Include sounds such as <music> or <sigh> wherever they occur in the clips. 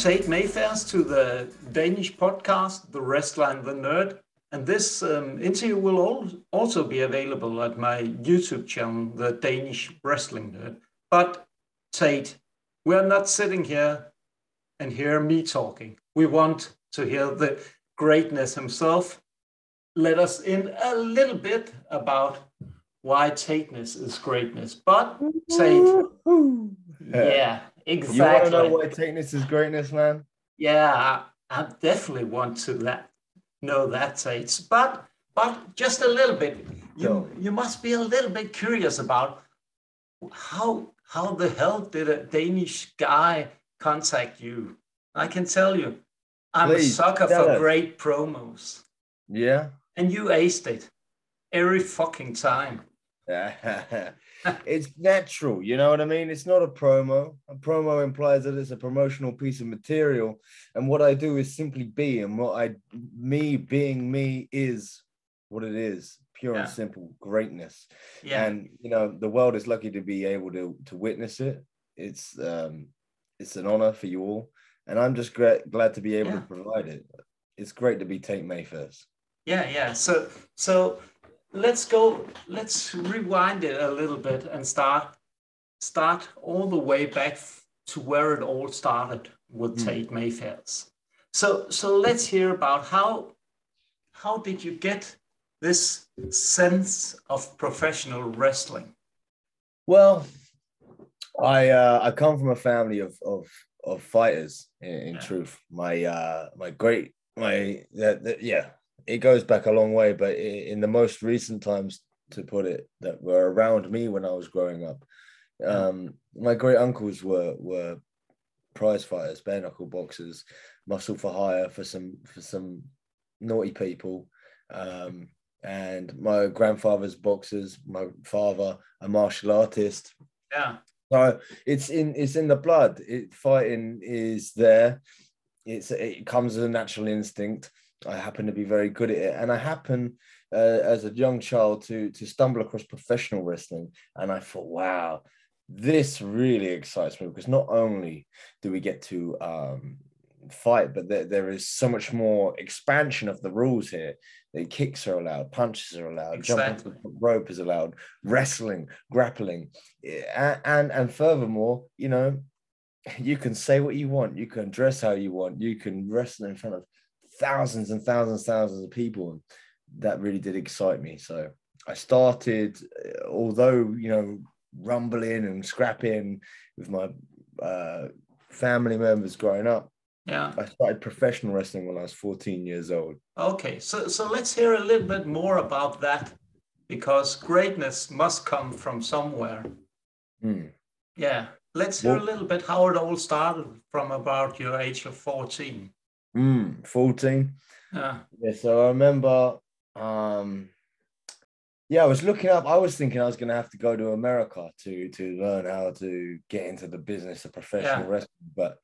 Tate Mayfairs to the Danish podcast, The Wrestler and the Nerd. And this um, interview will also be available at my YouTube channel, The Danish Wrestling Nerd. But Tate, we're not sitting here and hear me talking. We want to hear the greatness himself. Let us in a little bit about why Tateness is greatness. But Tate, yeah, exactly. You want to know why Tateness is greatness, man? Yeah, I, I definitely want to that know that Tate. But but just a little bit. You you must be a little bit curious about how how the hell did a Danish guy contact you? I can tell you, I'm Please, a sucker for great promos. Yeah. And you aced it every fucking time. <laughs> it's natural, you know what I mean? It's not a promo. A promo implies that it's a promotional piece of material. And what I do is simply be, and what I, me being me is what it is pure yeah. and simple greatness. Yeah. And, you know, the world is lucky to be able to, to witness it. It's, um, it's an honor for you all. And I'm just great, glad to be able yeah. to provide it. It's great to be Tate Mayfairs. Yeah, yeah. So, so let's go let's rewind it a little bit and start start all the way back to where it all started with mm. Tate Mayfairs. So so let's hear about how how did you get this sense of professional wrestling? Well, I uh, I come from a family of of of fighters. In, in yeah. truth, my uh, my great my yeah it goes back a long way, but in the most recent times, to put it, that were around me when I was growing up, um, my great uncles were were prize fighters, bare knuckle boxers, muscle for hire for some for some naughty people. Um, and my grandfather's boxers, my father, a martial artist. Yeah. So it's in it's in the blood. It fighting is there. It's it comes as a natural instinct. I happen to be very good at it, and I happen uh, as a young child to to stumble across professional wrestling, and I thought, wow, this really excites me because not only do we get to um, fight, but there, there is so much more expansion of the rules here. The kicks are allowed, punches are allowed, exactly. jumping the rope is allowed, wrestling, grappling, and, and and furthermore, you know, you can say what you want, you can dress how you want, you can wrestle in front of thousands and thousands, thousands of people. And that really did excite me. So I started, uh, although, you know, rumbling and scrapping with my uh, family members growing up. Yeah. I started professional wrestling when I was 14 years old. Okay. So, so let's hear a little bit more about that because greatness must come from somewhere. Hmm. Yeah. Let's hear well, a little bit how it all started from about your age of 14. Mm, 14. Yeah. Yeah. So I remember, um, yeah, I was looking up. I was thinking I was going to have to go to America to to learn how to get into the business of professional yeah. wrestling. But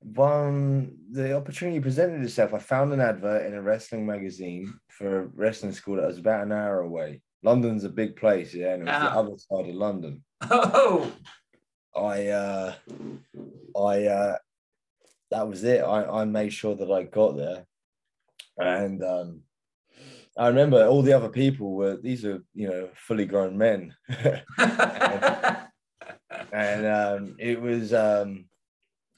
when the opportunity presented itself, I found an advert in a wrestling magazine for a wrestling school that was about an hour away. London's a big place, yeah, and it was the other side of London. <laughs> Oh, I uh, I uh, that was it. I, I made sure that I got there. And um, I remember all the other people were, these are, you know, fully grown men. and, <laughs> and um, it was, um,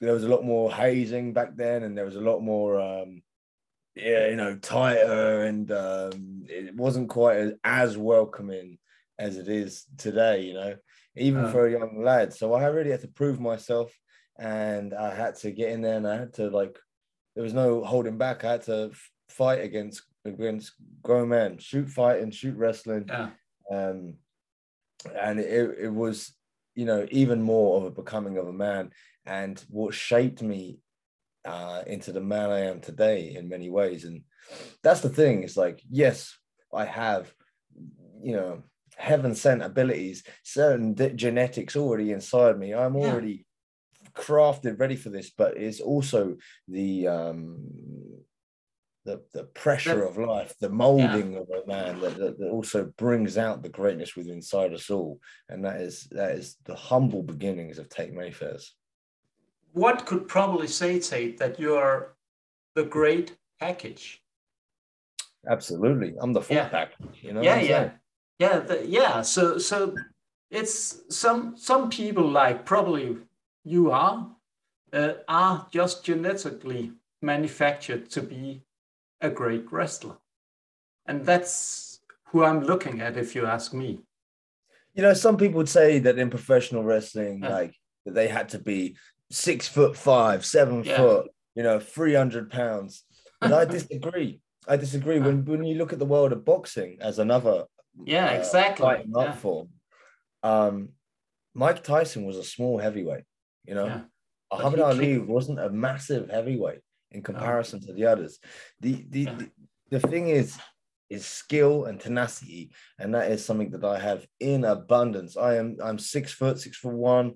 there was a lot more hazing back then and there was a lot more, um, yeah, you know, tighter and um, it wasn't quite as, as welcoming as it is today, you know, even uh, for a young lad. So I really had to prove myself and I had to get in there and I had to like there was no holding back. I had to fight against against grown men, shoot fight and shoot wrestling. Yeah. Um, and it, it was, you know, even more of a becoming of a man. And what shaped me uh, into the man I am today in many ways. And that's the thing. It's like, yes, I have, you know, heaven sent abilities, certain genetics already inside me. I'm already crafted ready for this, but it's also the um, the the pressure of life, the molding yeah. of a man that, that, that, also brings out the greatness within inside us all, and that is that is the humble beginnings of Tate Mayfairs. what could probably say, Tate, that you're the great package? Absolutely, I'm the full Yeah. package. You know. yeah yeah saying? yeah the, yeah so so it's some some people like probably you are uh, are just genetically manufactured to be a great wrestler and that's who i'm looking at if you ask me You know, some people would say that in professional wrestling, Yeah. like that they had to be six foot five, seven Yeah. foot, you know, three hundred pounds. But I <laughs> disagree. I disagree. When when you look at the world of boxing as another yeah uh, exactly fighting art yeah. form, um, Mike Tyson was a small heavyweight. You know, Yeah. Muhammad Ali wasn't a massive heavyweight in comparison to the others. The the, Yeah. the the thing is is skill and tenacity, and that is something that I have in abundance. I am I'm six foot, six foot one.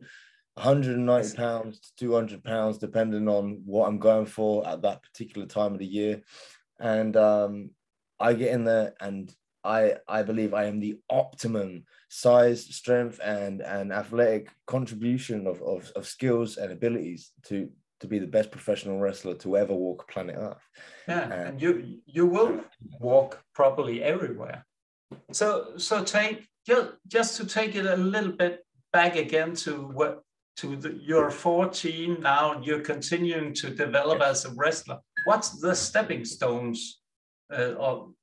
190 pounds to 200 pounds, depending on what I'm going for at that particular time of the year. And um, I get in there and I I believe I am the optimum size, strength, and and athletic contribution of, of, of skills and abilities to to be the best professional wrestler to ever walk planet Earth. yeah Uh, and you you will walk properly everywhere. So so take just just to take it a little bit back again to what to the, you're 14 now you're continuing to develop as a wrestler. What's the stepping stones uh, of,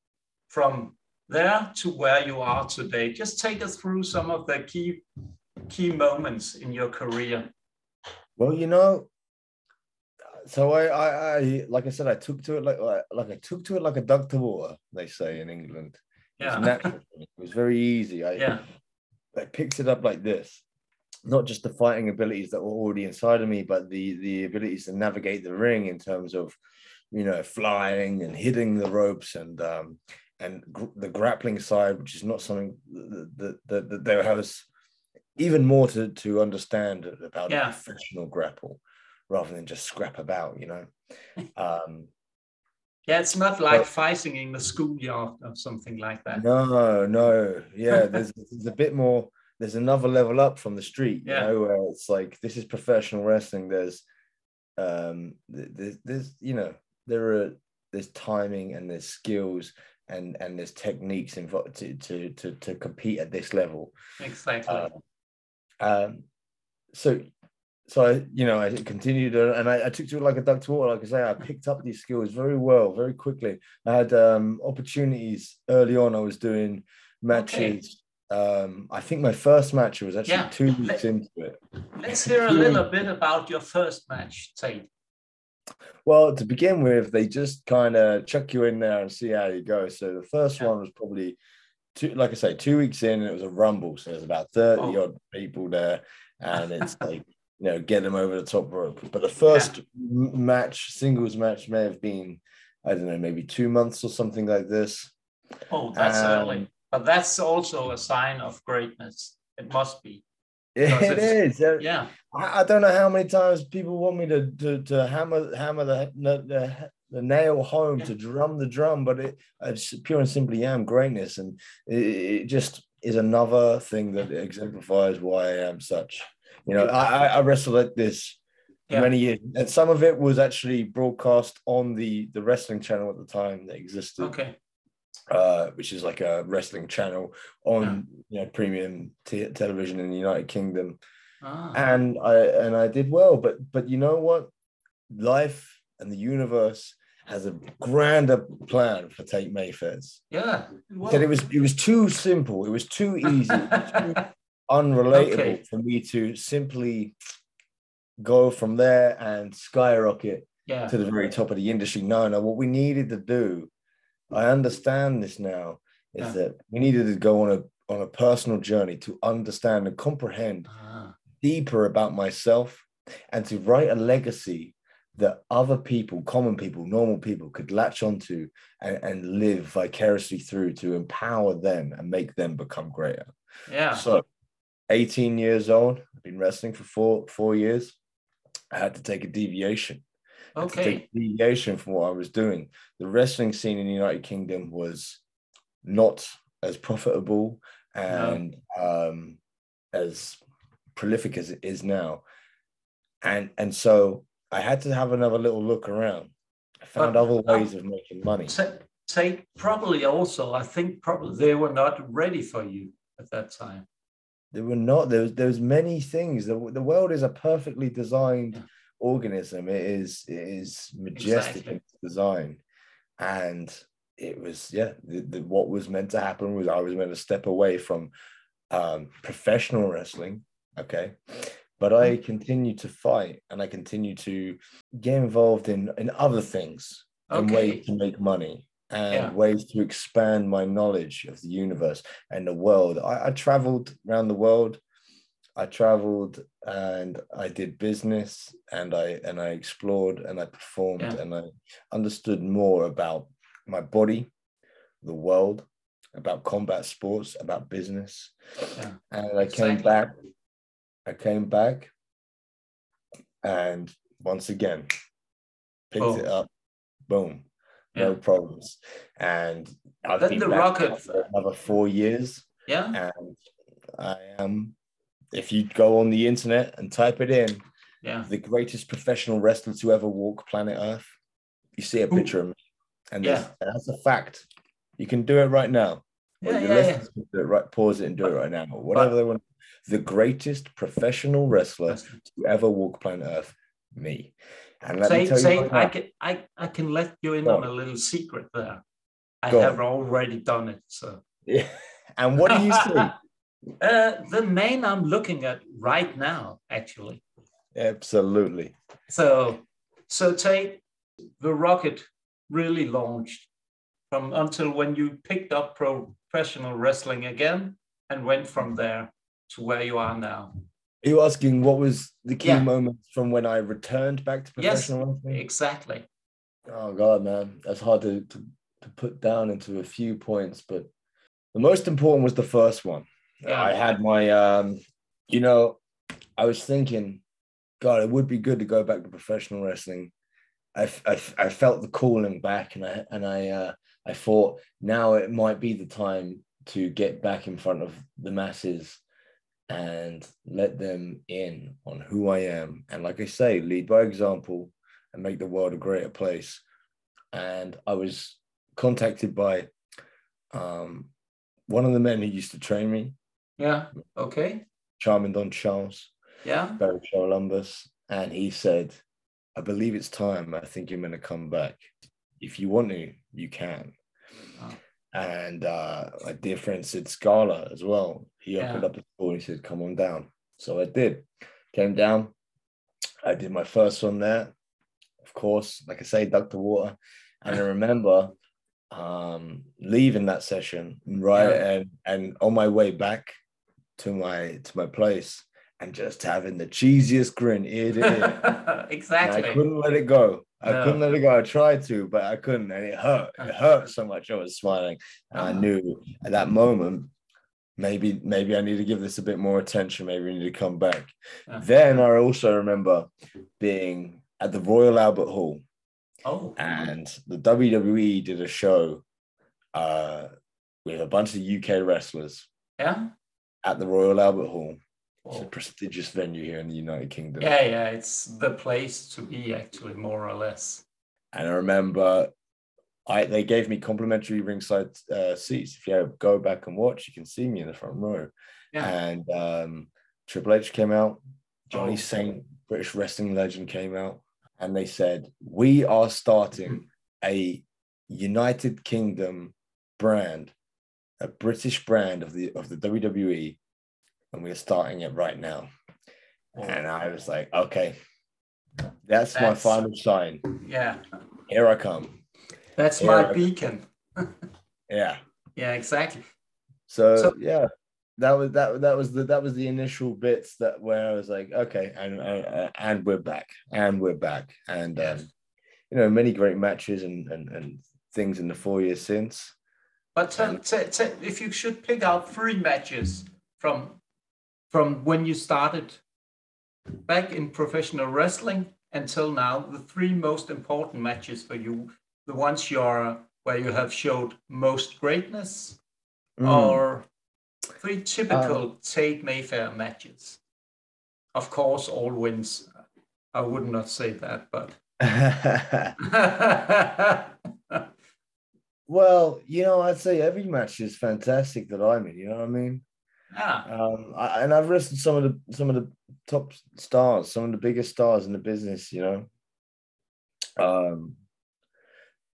from there to where you are today just take us through some of the key key moments in your career Well, you know, so I, I, I, like I said, I took to it like, like, like I took to it like a duck to water. They say in England. Yeah. It was natural. It was very easy. I, yeah I picked it up like this. Not just the fighting abilities that were already inside of me, but the the abilities to navigate the ring in terms of, you know, flying and hitting the ropes and um and gr- the grappling side, which is not something that that, that, there was even more to to understand about Yeah. a professional grapple rather than just scrap about, you know. <laughs> Um, yeah it's not like But- fighting in the schoolyard or something like that No, no, yeah. There's, <laughs> there's a bit more. There's another level up from the street, Yeah. you know, where it's like this is professional wrestling. There's, um, there's, there's, you know, there are there's timing and there's skills and and there's techniques involved to to to to compete at this level. exactly Um, um, so, so I, you know, I continued and I, I took to it like a duck to water. Like I say, I picked up these skills very well, very quickly. I had um, opportunities early on. I was doing matches. Um, I think my first match was actually Yeah. two weeks into it. Let's hear a little <laughs> bit about your first match, Tate. Well, to begin with, they just kind of chuck you in there and see how you go. So the first Yeah. one was probably two, like I say, two weeks in, and it was a rumble. So there's about 30 Oh. odd people there, and <laughs> it's like, you know, get them over the top rope. But the first m- match, singles match, may have been, I don't know, maybe two months or something like this. Oh, that's Um, early. But that's also a sign of greatness. It must be. <laughs> It uh, Yeah. I, I don't know how many times people want me to to, to hammer hammer the, the the nail home Yeah. to drum the drum, but it it's pure and simply am greatness, and it, it just is another thing that exemplifies why I am such. You know, I I- wrestled like this Yeah. many years, and some of it was actually broadcast on the the wrestling channel at the time that existed Okay. Uh, which is like a wrestling channel on you know premium t- television in the United Kingdom, Ah, and I and I did well. But but you know what, life and the universe has a grander plan for Tate Mayfairs. yeah. He said it was it was too simple, it was too easy, too <laughs> unrelatable Okay. for me to simply go from there and skyrocket yeah. to the very top of the industry. No, no, what we needed to do, I understand this now, is Yeah. that we needed to go on a on a personal journey to understand and comprehend Ah, deeper about myself and to write a legacy that other people, common people, normal people could latch onto and, and live vicariously through to empower them and make them become greater. yeah. So 18 years old, I've been wrestling for four four years. I had to take a deviation Okay. take deviation from what I was doing. The wrestling scene in the United Kingdom was not as profitable and um, as prolific as it is now. and and so I had to have another little look around. I found But- other ways of making money. Tate probably also, I think probably they were not ready for you at that time. There were not there was there was many things. The, the world is a perfectly designed Yeah. Organism. It is it is majestic Exactly. in its design, and it was yeah. The, the, what was meant to happen was I was meant to step away from um, professional wrestling. Okay, but I Mm-hmm. continued to fight and I continued to get involved in in other things and ways to make money and Yeah. ways to expand my knowledge of the universe and the world. I, I traveled around the world. I traveled and I did business and I and I explored and I performed Yeah. and I understood more about my body, the world, about combat sports, about business. Yeah. And I came back. I came back and once again picked it up. Boom. No problems. And I've been the back rocket- for another four years. Yeah. And I am, if you go on the internet and type it in, Yeah. the greatest professional wrestler to ever walk planet Earth, you see a Who? picture of me. And Yeah. that's a fact. You can do it right now. Yeah, your yeah, yeah. can do it right, pause it and do it right now. or Whatever they want. The greatest professional wrestler to ever walk planet Earth, me. And let me Say, tell say, you right I now, can, I, I can let you in on on. a little secret there. I Go have already done it. So, Yeah. <laughs> And what do you see? <laughs> uh, the main I'm looking at right now, actually. Absolutely. So, so take the rocket really launched from until when you picked up professional wrestling again and went from there to where you are now. Are you asking what was the key Yeah. moments from when I returned back to Yes. professional wrestling? Exactly. Oh God, man, that's hard to, to to put down into a few points, but the most important was the first one. Yeah. I had my, um, you know, I was thinking, God, it would be good to go back to professional wrestling. I I felt the calling back, and I and I uh, I thought now it might be the time to get back in front of the masses and let them in on who I am, and like I say, lead by example and make the world a greater place. And I was contacted by um, one of the men who used to train me, Yeah. Okay. Charmin Don Charles, Yeah. Barry Columbus, and he said, I believe it's time. I think you're going to come back. If you want to, you can. Oh. And uh, my dear friend Sid Scala as well. He Yeah. opened up the door and he said, Come on down. So I did. Came down. I did my first one there. Of course, like I say, ducked the water. And I <laughs> remember um, leaving that session right Yeah. and and on my way back to my to my place and just having the cheesiest grin ear to ear. <laughs> And I couldn't let it go. I No. couldn't let it go. I tried to, but I couldn't, and it hurt. It hurt so much. I was smiling, and I Uh-huh. knew at that moment, maybe maybe I need to give this a bit more attention. Maybe I need to come back. Yeah. Then I also remember being at the Royal Albert Hall, Oh. and the WWE did a show uh, with a bunch of UK wrestlers Yeah. At the Royal Albert Hall. It's a prestigious venue here in the United Kingdom. Yeah, yeah, it's the place to be actually, more or less. And I remember I they gave me complimentary ringside uh, seats. If you go back and watch, you can see me in the front row. Yeah. And um, Triple H came out, Johnny Oh. Saint, British wrestling legend, came out, and they said, "We are starting a United Kingdom brand, a British brand of the of the WWE, and we're starting it right now." And I was like, "Okay, that's, my final sign. Yeah, Here I come." that's Yeah. my beacon. Yeah. <laughs> Yeah, exactly. So, So- yeah, that was that that was the that was the initial bits that where I was like, okay, and uh, and we're back, and we're back, and Yes. um, you know, many great matches and and and things in the four years since. But tell, t- t- if you should pick out three matches from from when you started back in professional wrestling until now, the three most important matches for you, the ones you're where you have showed most greatness, Mm. or three typical Tate Mayfair matches. Of course, all wins I would not say that, but. <laughs> <laughs> well, you know, I'd say every match is fantastic that I'm in. You know what I mean? yeah. Um, I, and I've wrestled some of the some of the top stars, some of the biggest stars in the business. You know, um,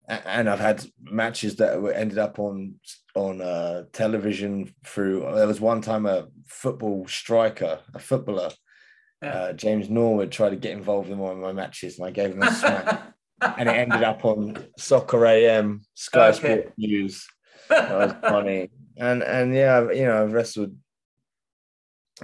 and I've had matches that were ended up on on uh, television through. There was one time a football striker, a footballer, Yeah. uh, James Norwood, tried to get involved in one of my matches, and I gave him a smack, <laughs> and it ended up on Soccer AM, Sky Okay. Sport News. That was funny. And and yeah, you know, I've wrestled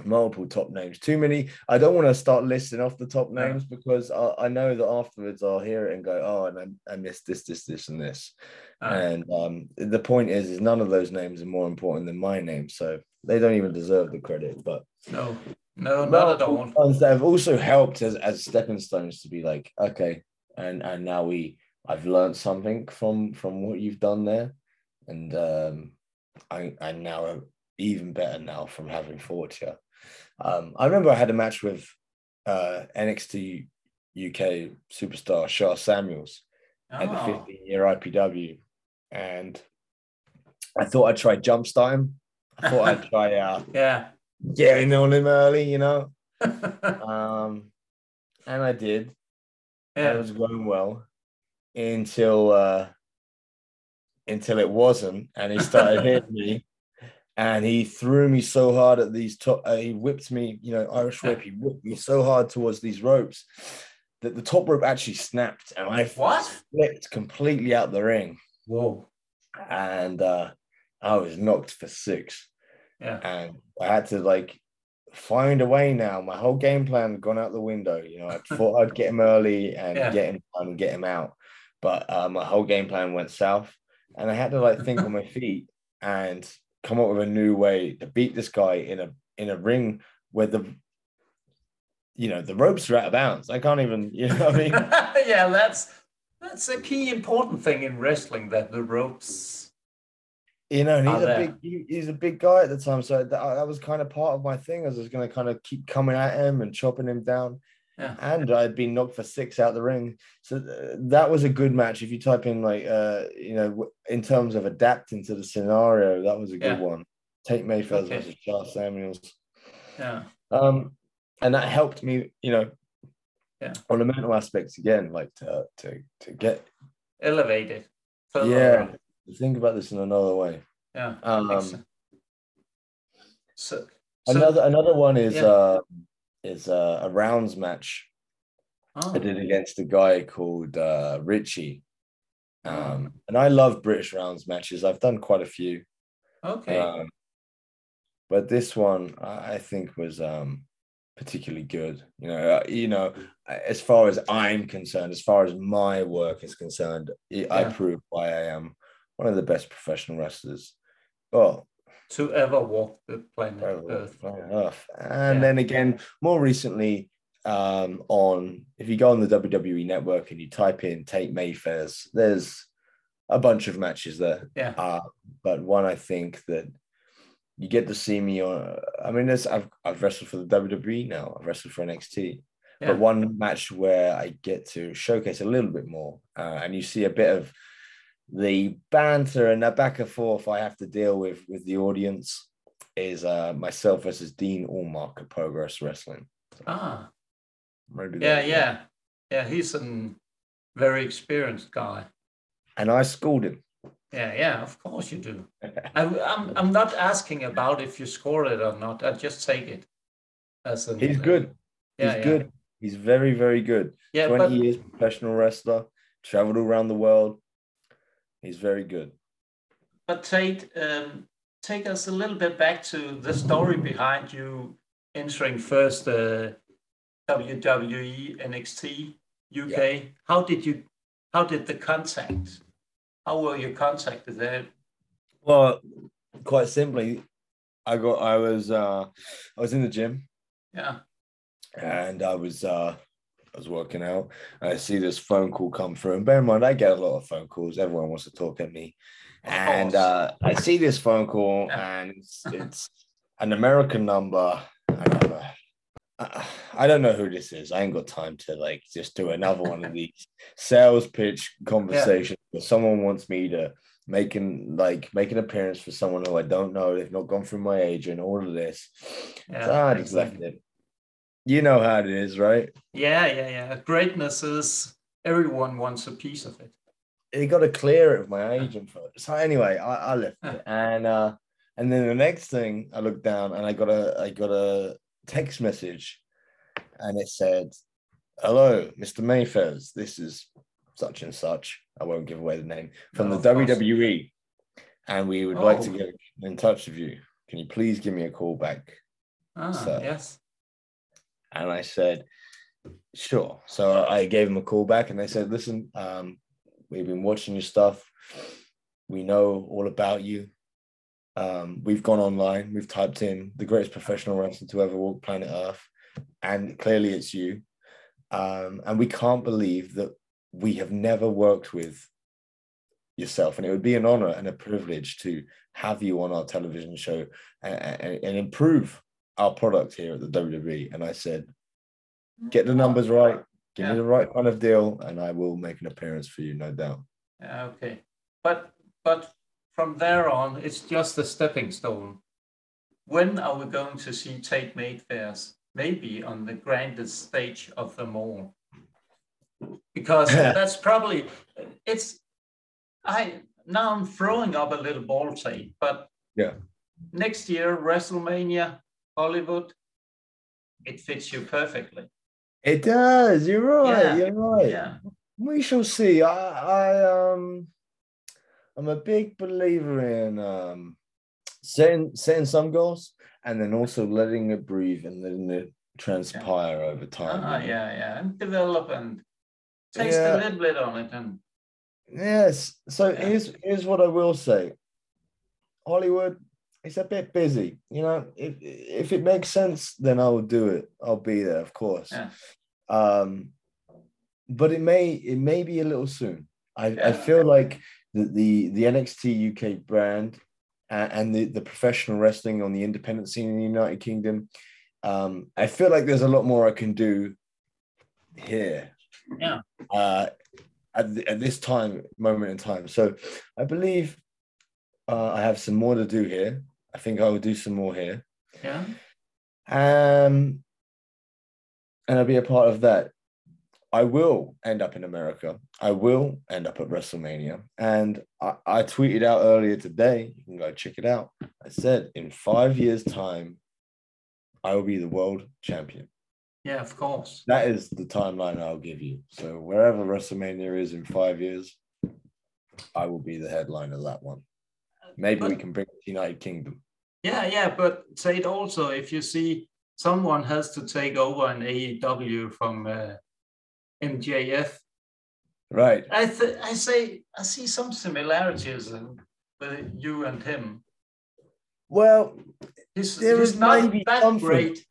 multiple top names. Too many. I don't want to start listing off the top names because I, I know that afterwards I'll hear it and go, oh, and I, I missed this, this, this, and this. Ah, And um, the point is, is none of those names are more important than my name, so they don't even deserve the credit. But no, no, not at all. ones that have also helped as as stepping stones to be like, okay, and and now we, I've learned something from from what you've done there, and um, I I now even better now from having fought you. Um, I remember I had a match with uh, NXT UK superstar Sha Samuels at the Oh, 15 year IPW, and I thought I'd try jumpstart him. I thought I'd try <laughs> uh, yeah. getting on him early, you know. <laughs> Um, and I did. And It was going well until uh, until it wasn't, and he started <laughs> hitting me. And he threw me so hard at these top. Uh, he whipped me, you know, Irish whip. He whipped me so hard towards these ropes that the top rope actually snapped, and I What? flipped completely out the ring, Whoa. and uh, I was knocked for six. Yeah. and I had to like find a way now. My whole game plan had gone out the window. You know, I <laughs> thought I'd get him early and Yeah. get him and get him out, but uh, my whole game plan went south, and I had to like think on my <laughs> feet and come up with a new way to beat this guy in a in a ring where the you know the ropes are out of bounds. I can't even, you know what I mean? <laughs> yeah, that's that's a key important thing in wrestling that the ropes. You know, and he's a there. big he- he's a big guy at the time. So that, that was kind of part of my thing. I was just going to kind of keep coming at him and chopping him down. Yeah. And I'd been knocked for six out the ring. So th- that was a good match. If you type in like uh you know in terms of adapting to the scenario, that was a good Yeah. one. Tate Mayfairs Okay. versus Charles Samuels. Yeah. Um, and that helped me, you know, Yeah. on the mental aspects again, like to to to get Elevated. yeah. Think about this in another way. Yeah. Um. So, so another another one is yeah. uh is uh, a rounds match oh, I did against a guy called uh Richie. Oh. Um and I love British rounds matches. I've done quite a few. okay. Um but this one I think was um particularly good. You know, uh, you know, as far as I'm concerned, as far as my work is concerned, I I prove why I am one of the best professional wrestlers. Oh, to ever walk the planet Earth. Earth. And Yeah. then again, more recently, um, on if you go on the WWE network and you type in Tate Mayfairs, there's a bunch of matches there. Yeah. Uh, but one I think that you get to see me on. I mean, there's I've I've wrestled for the WWE now. I've wrestled for NXT. Yeah. But one match where I get to showcase a little bit more, uh, and you see a bit of the banter and the back and forth I have to deal with with the audience is uh, myself versus Dean Allmark at Progress Wrestling. Ah, Maybe yeah, yeah, yeah. He's a very experienced guy. And I schooled him. Yeah, yeah. Of course you do. <laughs> I, I'm I'm not asking about if you score it or not. I just take it as an, He's uh, good. Yeah, He's yeah. good. He's very, very good. Yeah, 20 but years professional wrestler, traveled around the world. He's very good. but Tate, um, take us a little bit back to the story behind you entering first uh, WWE NXT UK. How did you? How did the contact? How were you contacted there? Well, quite simply, I got I was uh I was in the gym Yeah, and I was uh I was working out. I see this phone call come through. And bear in mind, I get a lot of phone calls. Everyone wants to talk at me. And uh, I see this phone call, and it's, it's an American number. I, don't know who this is. I ain't got time to like just do another one of <laughs> these sales pitch conversations where someone wants me to making like make an appearance for someone who I don't know. They've not gone through my agent, all of this. Yeah, so I just left it. You know how it is, right? Yeah, yeah, yeah. Greatness is everyone wants a piece of it. You got to clear it with my agent first. So anyway, I, I left it, and uh, and then the next thing I looked down and I got a I got a text message, and it said, "Hello, Mr. Mayfairs. This is such and such. I won't give away the name from No, the. WWE, and we would like to Oh. get in touch with you. Can you please give me a call back?" Ah, So- yes. And I said, sure. So I gave him a call back and they said, listen, um, we've been watching your stuff. We know all about you. Um, we've gone online, we've typed in the greatest professional wrestler to ever walk planet Earth, and clearly it's you. Um, and we can't believe that we have never worked with yourself. And it would be an honor and a privilege to have you on our television show and, and, and improve our product here at the WWE. And I said, mm. get the numbers right, give Yeah. me the right kind of deal, and I will make an appearance for you, no doubt. Okay. But but from there on, it's just a stepping stone. When are we going to see Tate Mayfairs? Maybe on the grandest stage of them all. Because <laughs> that's probably it's I now I'm throwing up a little ball Tate, but Yeah. next year, WrestleMania, Hollywood, it fits you perfectly. It does. You're right. Yeah, You're right. Yeah. We shall see. I, I um, I'm a big believer in um, setting setting some goals and then also letting it breathe and letting it transpire over time. Ah, yeah, yeah. And develop and taste Yeah. a little bit on it and Yes. So Yeah. here's here's what I will say. Hollywood, it's a bit busy. You know, if if it makes sense, then I will do it. I'll be there, of course. Yeah. Um, but it may it may be a little soon. I, I feel like the, the the NXT UK brand and, and the, the professional wrestling on the independent scene in the United Kingdom. Um, I feel like there's a lot more I can do here. Yeah. Uh, at, th- at this time moment in time. So I believe uh, I have some more to do here. I think I will do some more here. yeah. Um, and I'll be a part of that. I will end up in America. I will end up at WrestleMania. And I, I tweeted out earlier today, you can go check it out. I said, in five years' time, I will be the world champion. Yeah, of course. That is the timeline I'll give you. So wherever WrestleMania is in five years, I will be the headline of that one. Maybe we can bring it to United Kingdom. Yeah, yeah, but say it also if you see someone has to take over an AEW from uh, MJF, Right. I th- I say I see some similarities in, with you and him. Well, He's, There he's is not maybe that great.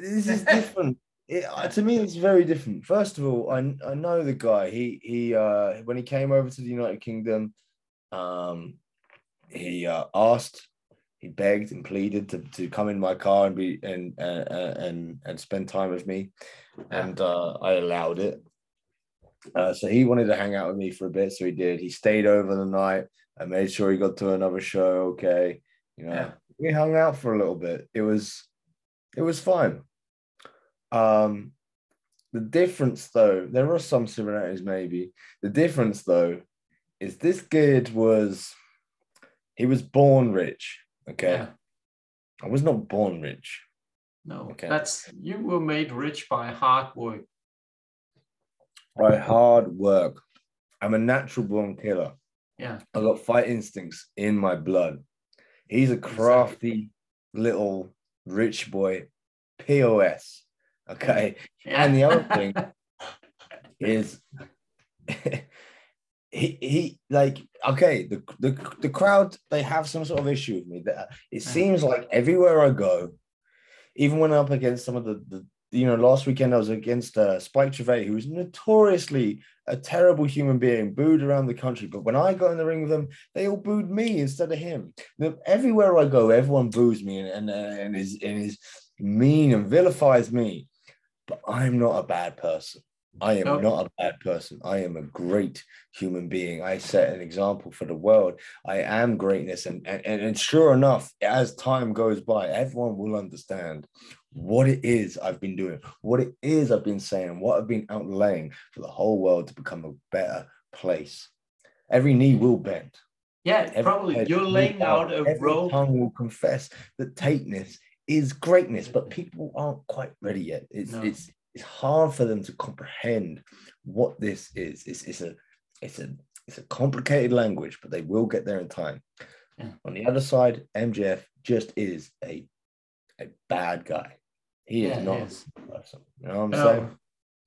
this is different. It, uh, to me, it's very different. First of all, I, I know the guy. He he uh, when he came over to the United Kingdom, um, he uh, asked, he begged and pleaded to, to come in my car and be and uh, and and spend time with me, and uh, I allowed it. Uh, so he wanted to hang out with me for a bit, so he did. He stayed over the night. I made sure he got to another show. Okay, you know, Yeah. we hung out for a little bit. It was, it was fine. Um, the difference, though, there are some similarities, maybe. The difference, though, is this kid was, he was born rich. Okay, Yeah. I was not born rich. No, Okay. that's you were made rich by hard work. By hard work. I'm a natural born killer. Yeah, I got fight instincts in my blood. He's a crafty little rich boy, POS. Okay. yeah. And the other thing <laughs> is <laughs> he he like okay the, the the crowd they have some sort of issue with me that it seems like everywhere i go even when i'm up against some of the, the you know last weekend i was against uh, Spike Trivet, who was notoriously a terrible human being booed around the country but when i got in the ring with them they all booed me instead of him everywhere i go everyone boos me and and, and is and is mean and vilifies me. But I'm not a bad person. I am not a bad person. I am a great human being. I set an example for the world. I am greatness. And, and, and sure enough, as time goes by, everyone will understand what it is I've been doing, what it is I've been saying, what I've been outlaying for the whole world to become a better place. Every knee will bend. Yeah, every probably. You're laying out a every road. tongue will confess that Tateness is greatness, but people aren't quite ready yet. It's no. it's it's hard for them to comprehend what this is. It's, it's a it's a it's a complicated language, but they will get there in time. Yeah. On the other side, MJF just is a a bad guy. He is yeah, not person. You know what I'm no, saying?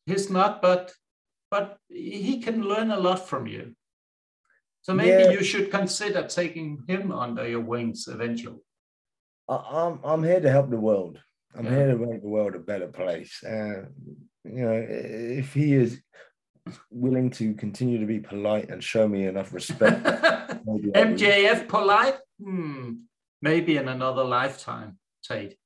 He's not, but but he can learn a lot from you. So maybe yeah. you should consider taking him under your wings eventually. I, I'm I'm here to help the world. I'm yeah. here to make the world a better place. And you know, if he is willing to continue to be polite and show me enough respect, <laughs> MJF polite, hmm, maybe in another lifetime, Tate,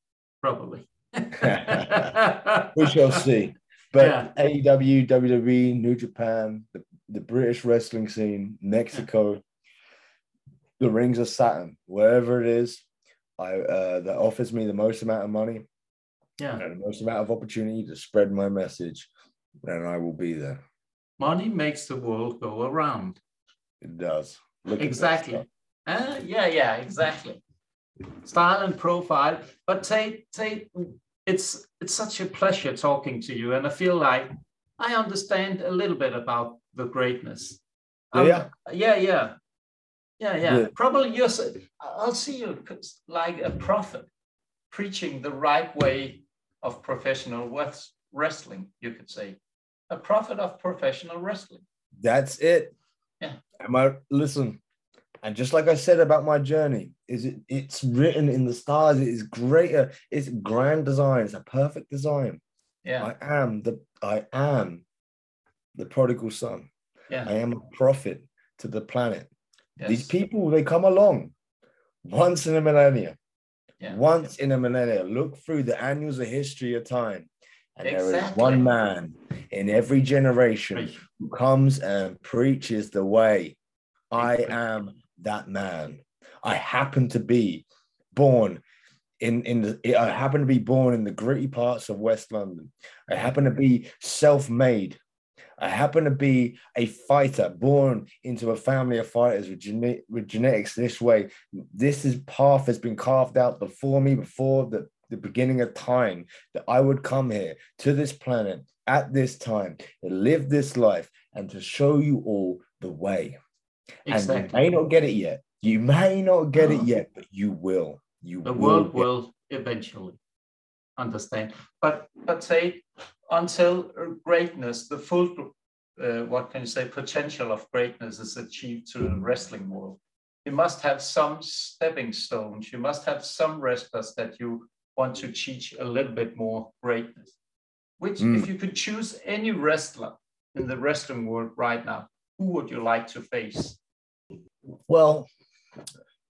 probably. <laughs> we shall <laughs> see. But yeah. AEW, WWE, New Japan, the, the British wrestling scene, Mexico, yeah. the rings of Saturn, wherever it is, I uh, that offers me the most amount of money, yeah, the most amount of opportunity to spread my message, then I will be there. Money makes the world go around. It does. Look exactly. Uh, yeah, yeah, exactly. Style and profile, but Tate, Tate, it's it's such a pleasure talking to you, and I feel like I understand a little bit about the greatness. Um, yeah, yeah, yeah, yeah, yeah. Probably you're. I'll see you like a prophet preaching the right way of professional wrestling. You could say a prophet of professional wrestling. That's it. Yeah. Am I listen? And just like I said about my journey, is it it's written in the stars, it is greater, it's grand design, it's a perfect design. Yeah. I am the I am the prodigal son. Yeah. I am a prophet to the planet. Yes. These people, they come along once in a millennia. Yeah. Once in a millennia. Look through the annals of history of time. And exactly. there is one man in every generation who comes and preaches the way. I am that man. I happen to be born in in the I happen to be born in the gritty parts of West London. I happen to be self-made. I happen to be a fighter born into a family of fighters with, gene- with genetics this way. This is path has been carved out before me, before the, the beginning of time, that I would come here to this planet at this time to live this life and to show you all the way. Exactly. And you may not get it yet, you may not get it uh-huh. yet, but you will. You the will world will eventually understand. But but say until greatness, the full uh, what can you say potential of greatness is achieved to the wrestling world. You must have some stepping stones. You must have some wrestlers that you want to teach a little bit more greatness. Which, mm. if you could choose any wrestler in the wrestling world right now, who would you like to face? Well,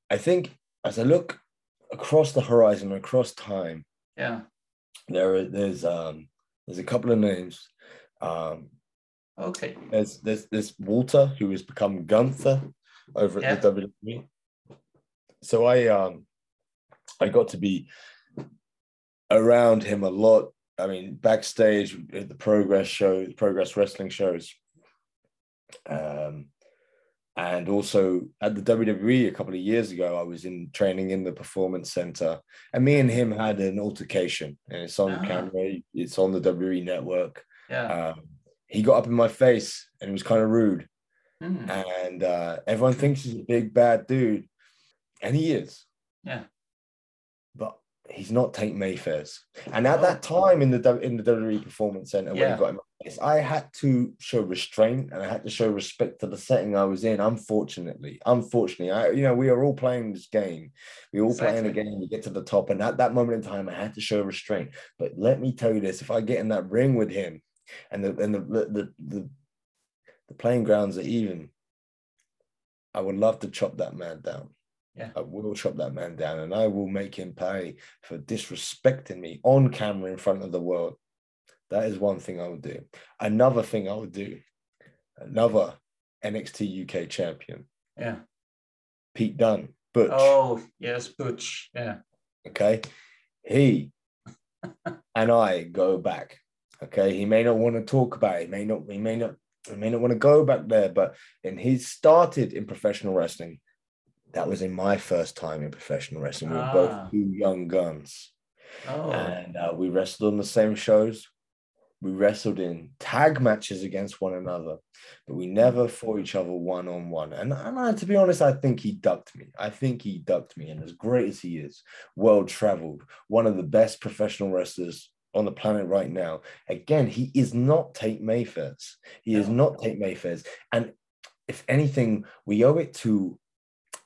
I think as I look across the horizon, across time, yeah, there there's um there's a couple of names. Um, okay. There's there's this Walter who has become Gunther over at yeah. the WWE. So I um I got to be around him a lot. I mean, backstage at the Progress show, Progress Wrestling shows. Um, and also at the WWE a couple of years ago, I was in training in the performance center, and me and him had an altercation, and it's on ah. camera. It's on the WWE network. Yeah. Um, he got up in my face, and it was kind of rude, mm. and uh, everyone thinks he's a big bad dude, and he is. Yeah. He's not Tate Mayfairs. And at that time in the in the WWE Performance Center, yeah. when he got him I had to show restraint and I had to show respect to the setting I was in. Unfortunately, unfortunately, I you know we are all playing this game. We all exactly. playing a game. We get to the top, and at that moment in time, I had to show restraint. But let me tell you this: if I get in that ring with him, and the and the the the, the playing grounds are even, I would love to chop that man down. Yeah. I will chop that man down and I will make him pay for disrespecting me on camera in front of the world. That is one thing I would do. Another thing I would do, another NXT UK champion, Yeah. Pete Dunne, Butch. Oh, yes, Butch. Yeah. Okay. He <laughs> and I go back. Okay. He may not want to talk about it. He may not, he may not, he may not want to go back there, but and he started in professional wrestling. That was in my first time in professional wrestling. We were Ah. both two young guns. Oh, And uh, we wrestled on the same shows. We wrestled in tag matches against one another, but we never fought each other one on one. And, and I, to be honest, I think he ducked me. I think he ducked me. And as great as he is, well traveled, one of the best professional wrestlers on the planet right now. Again, he is not Tate Mayfairs. He is not Tate Mayfairs. And if anything, we owe it to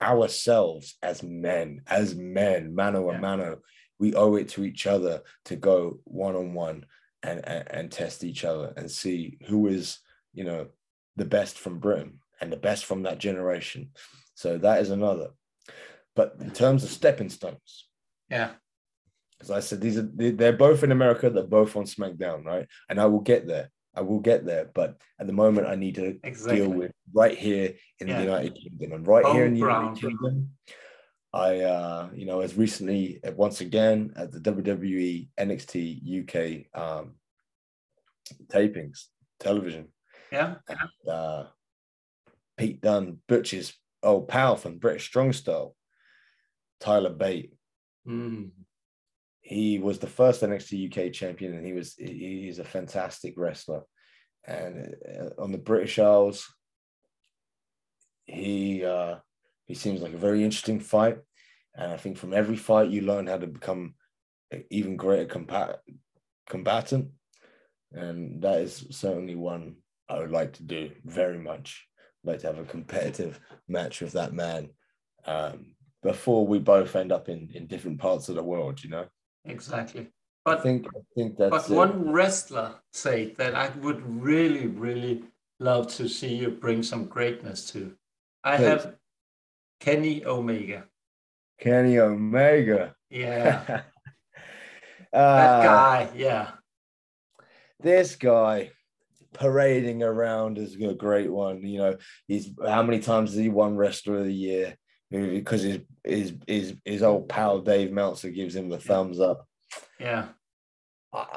ourselves as men, as men, mano a mano. We owe it to each other to go one on one and, and and test each other and see who is, you know, the best from Britain and the best from that generation. So that is another. But in terms of stepping stones, yeah. as I said, these are they're both in America. They're both on SmackDown, right? And I will get there. I will get there. But at the moment, I need to Exactly. deal with right here in Yeah. the United Kingdom. And right here in the United. Kingdom, I, uh, you know, as recently uh, once again at the WWE NXT UK um, tapings, television, Yeah. and, uh, Pete Dunne, Butch's old pal from British Strong Style, Tyler Bate. Mm. He was the first NXT UK champion, and he was he- he's a fantastic wrestler. And uh, on the British Isles, he uh, he seems like a very interesting fight. And I think from every fight, you learn how to become even greater combat combatant, and that is certainly one I would like to do very much. I'd like to have a competitive match with that man um, before we both end up in in different parts of the world. You know. Exactly. I But think I think that's but it. one wrestler say that I would really, really love to see you bring some greatness to. I Please. have Kenny Omega. Kenny Omega. Yeah. <laughs> that Uh, guy. Yeah. this guy parading around is a great one. You know, he's how many times has he won Wrestler of the Year? Maybe Because his his his his old pal Dave Meltzer gives him the thumbs up. Yeah.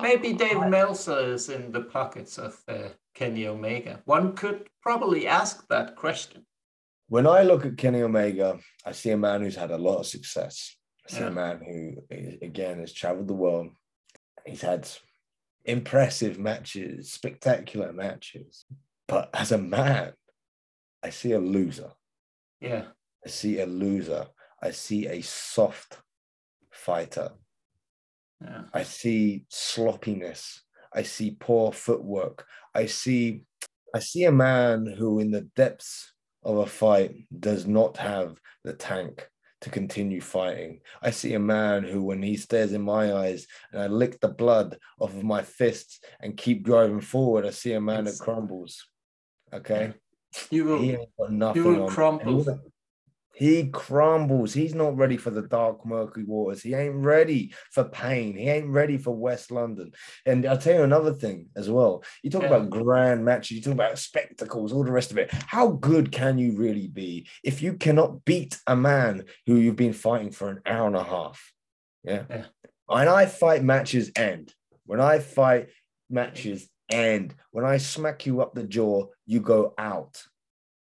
Maybe Dave Meltzer is in the pockets of uh, Kenny Omega. One could probably ask that question. when I look at Kenny Omega, I see a man who's had a lot of success. I see Yeah. a man who, again, has traveled the world. He's had impressive matches, spectacular matches. But as a man, I see a loser. Yeah. I see a loser. I see a soft fighter. Yeah. I see sloppiness. I see poor footwork. I see I see a man who in the depths of a fight does not have the tank to continue fighting. I see a man who when he stares in my eyes and I lick the blood off of my fists and keep driving forward, I see a man that crumbles. Okay? You will. He ain't got nothing will crumble. And He crumbles. He's not ready for the dark, murky waters. He ain't ready for pain. He ain't ready for West London. And I'll tell you another thing as well. You talk Yeah. about grand matches, you talk about spectacles, all the rest of it. How good can you really be if you cannot beat a man who you've been fighting for an hour and a half? Yeah. Yeah. When I fight matches end. When I fight matches end. When I smack you up the jaw, you go out.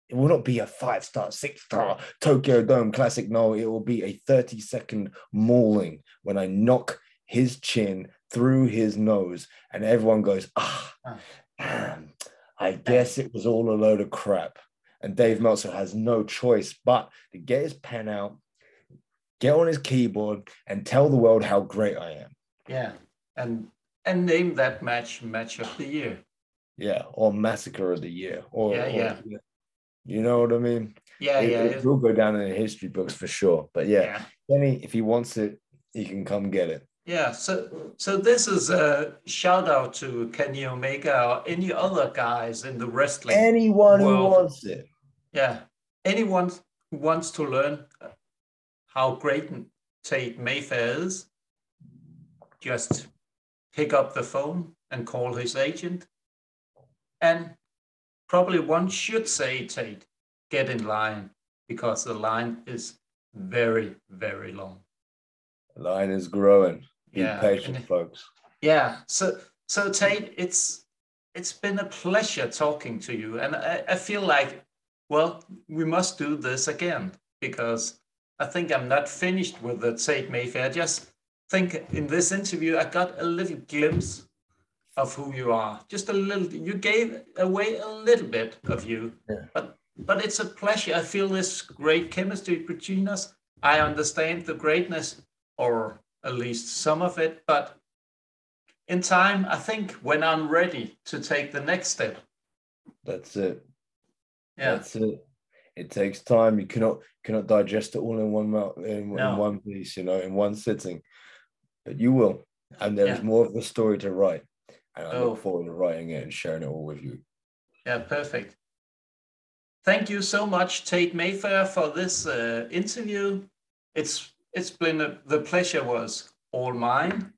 It will not be a five star, six star Tokyo Dome classic. No, it will be a 30 second mauling when I knock his chin through his nose and everyone goes, ah, Ah. damn. I guess it was all a load of crap. And Dave Meltzer has no choice but to get his pen out, get on his keyboard, and tell the world how great I am. Yeah. And and name that match match of the year. Yeah, or Massacre of the Year. Or, Yeah, or- yeah. You know what I mean? Yeah, it, yeah. it will go down in the history books for sure. But yeah, yeah. Kenny, if he wants it, he can come get it. Yeah, so so this is a shout out to Kenny Omega or any other guys in the wrestling. Anyone who wants it. yeah, anyone who wants to learn how great Tate Mayfair is, just pick up the phone and call his agent. And probably one should say, Tate, get in line because the line is very, very long. The line is growing. Be Yeah, patient, and- folks. Yeah. So so Tate, it's it's been a pleasure talking to you. And I, I feel like, well, we must do this again because I think I'm not finished with the Tate Mayfair. I just think in this interview I got a little glimpse of who you are. Just a little you gave away a little bit of you. Yeah. But but it's a pleasure. I feel this great chemistry between us. I understand the greatness, or at least some of it, but in time, I think when I'm ready to take the next step. That's it. Yeah. That's it. It takes time. You cannot cannot digest it all in one mouth in, No. in one piece, you know, in one sitting. But you will. And there's Yeah. more of the story to write. And I Oh. look forward to writing it and sharing it all with you. Yeah, perfect. Thank you so much, Tate Mayfair, for this uh, interview. It's it's been a, the pleasure was all mine.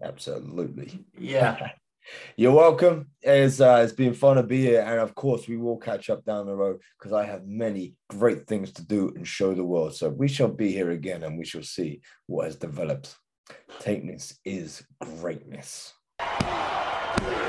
Absolutely. Yeah, <laughs> You're welcome. It's uh, it's been fun to be here, and of course we will catch up down the road because I have many great things to do and show the world. So we shall be here again, and we shall see what has developed. Tateness is greatness. Thank you.